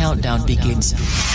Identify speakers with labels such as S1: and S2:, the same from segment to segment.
S1: countdown begins.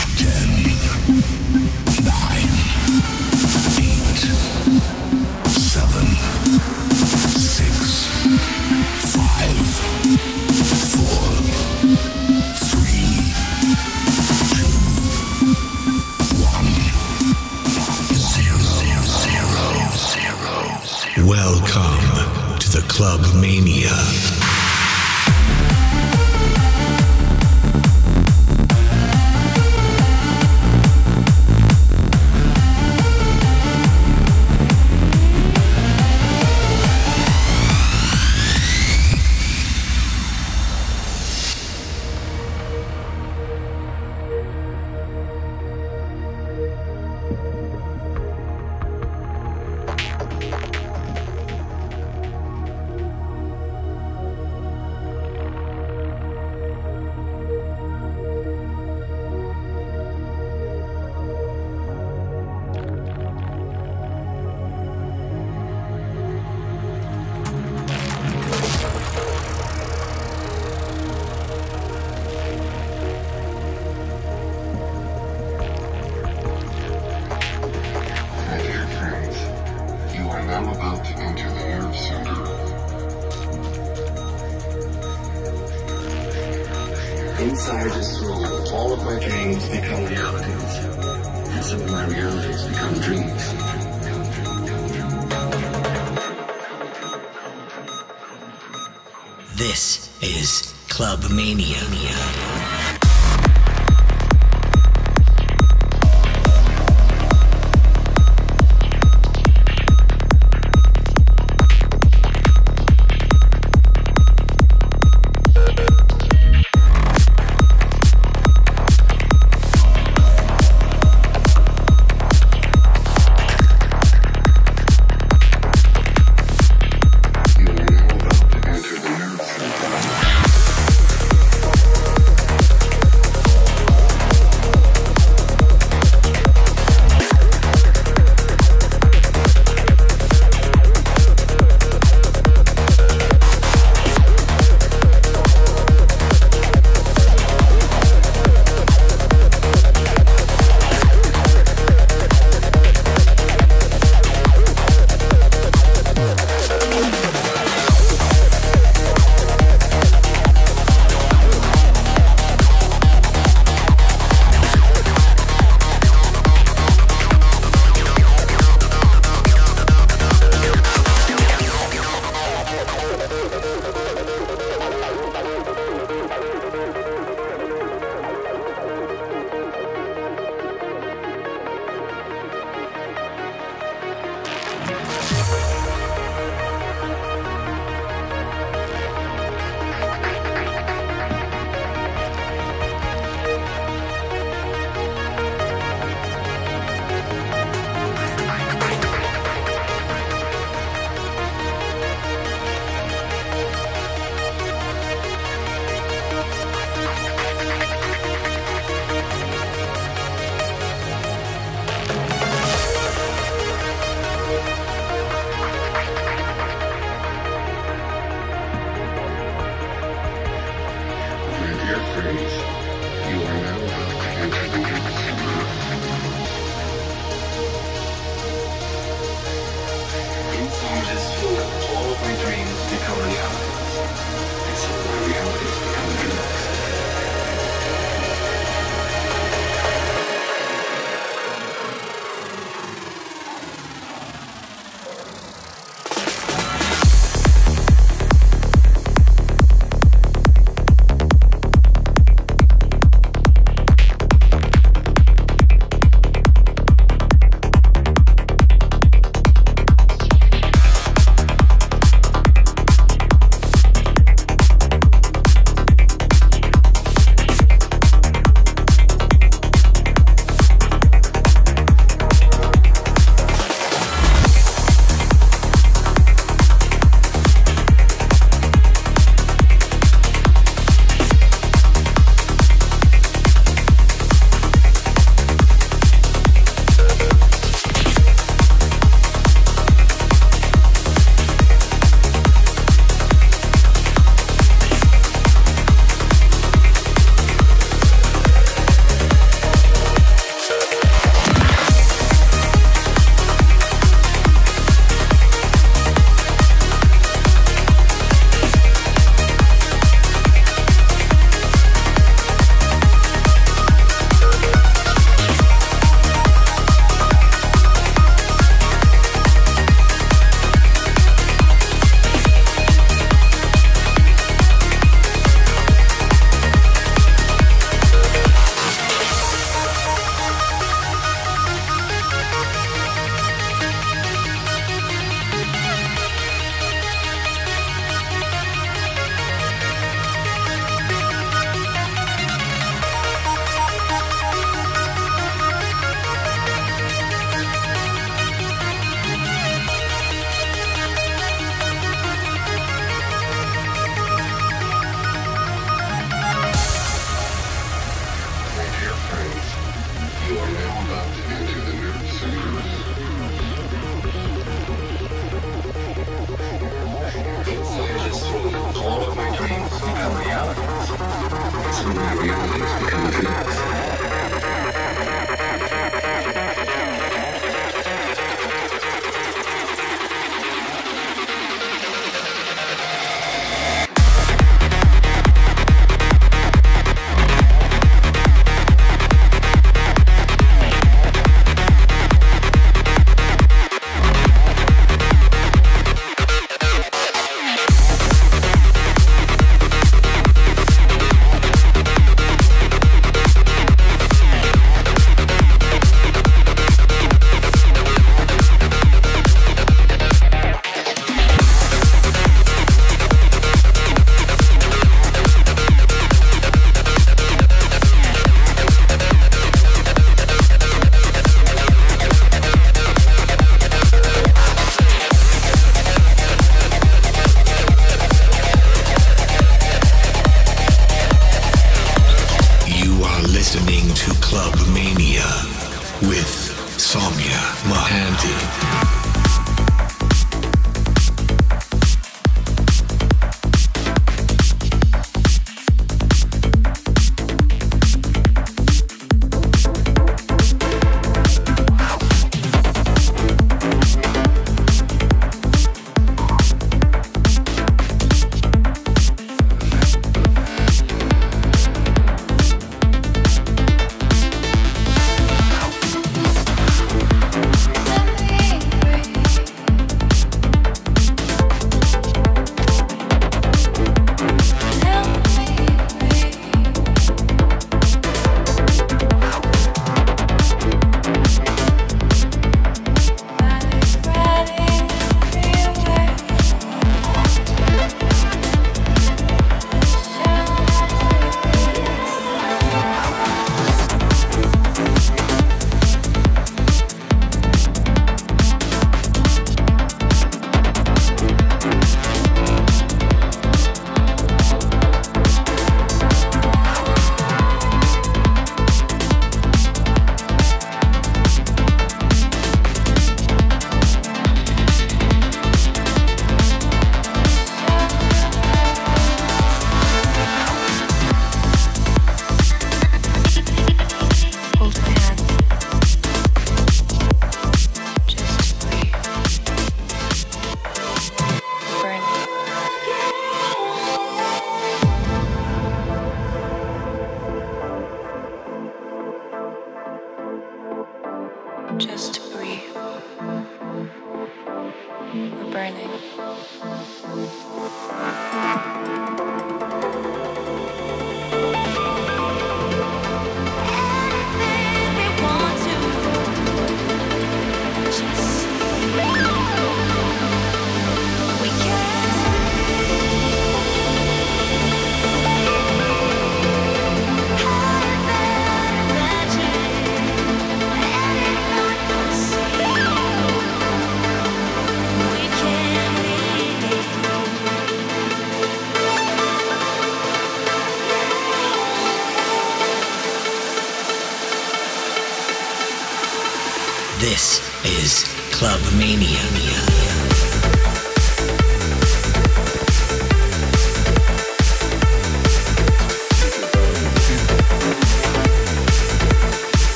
S2: Club Mania.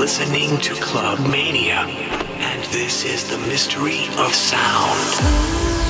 S2: Listening to Club Mania, and this is the mystery of sound.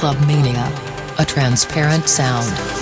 S3: Club Mania. A transparent sound.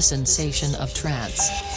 S4: The sensation of trance.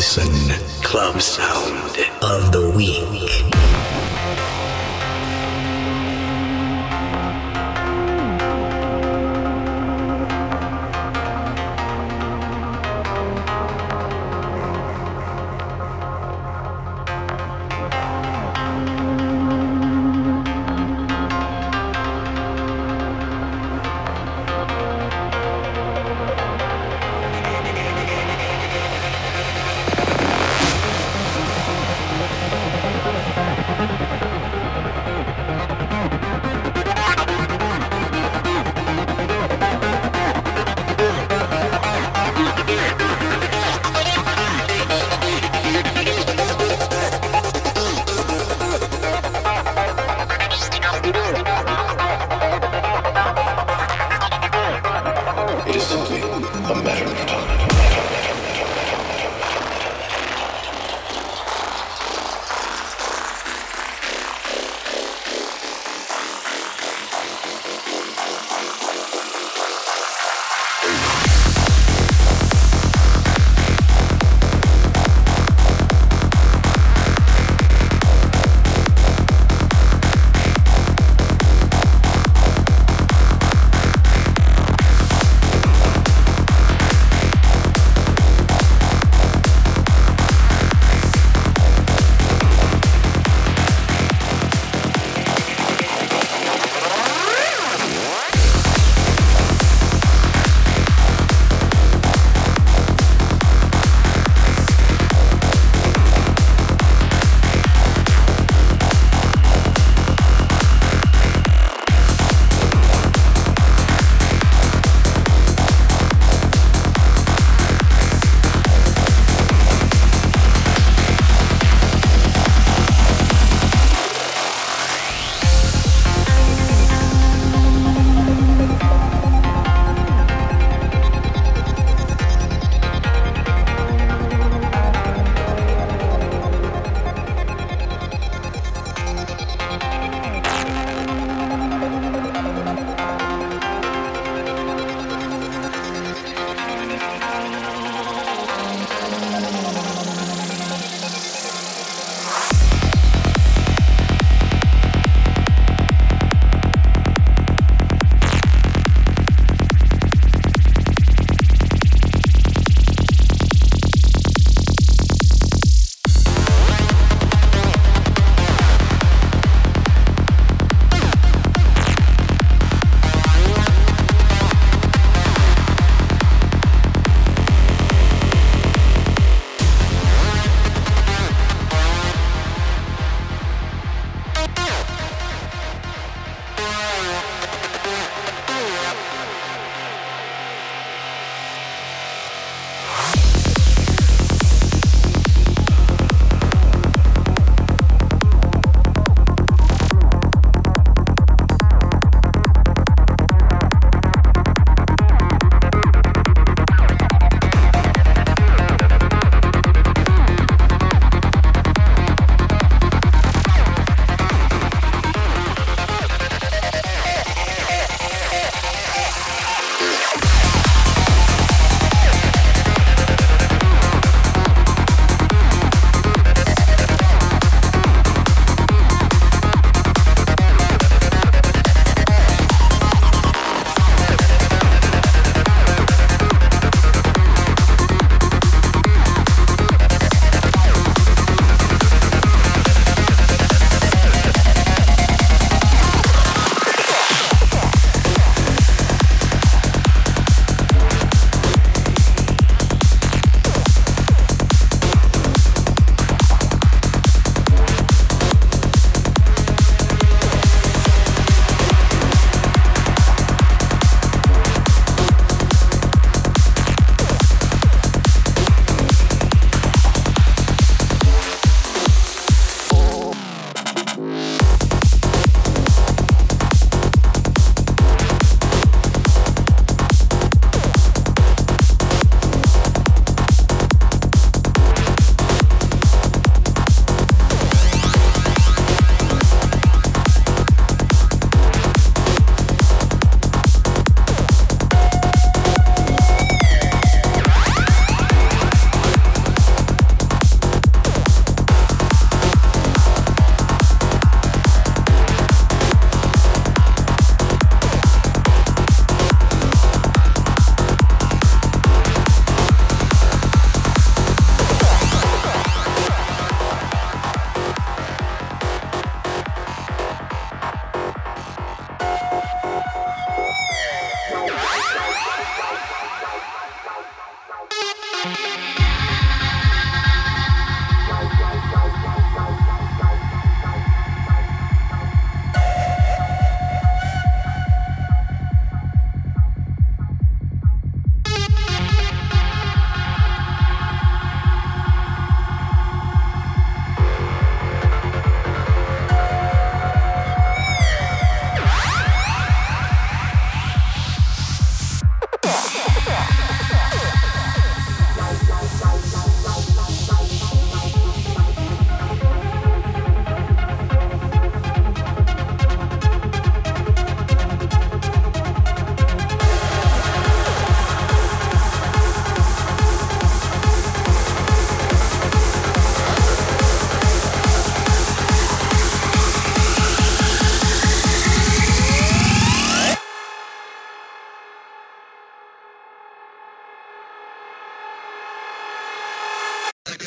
S2: Listen.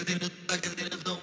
S2: This is Club Mania.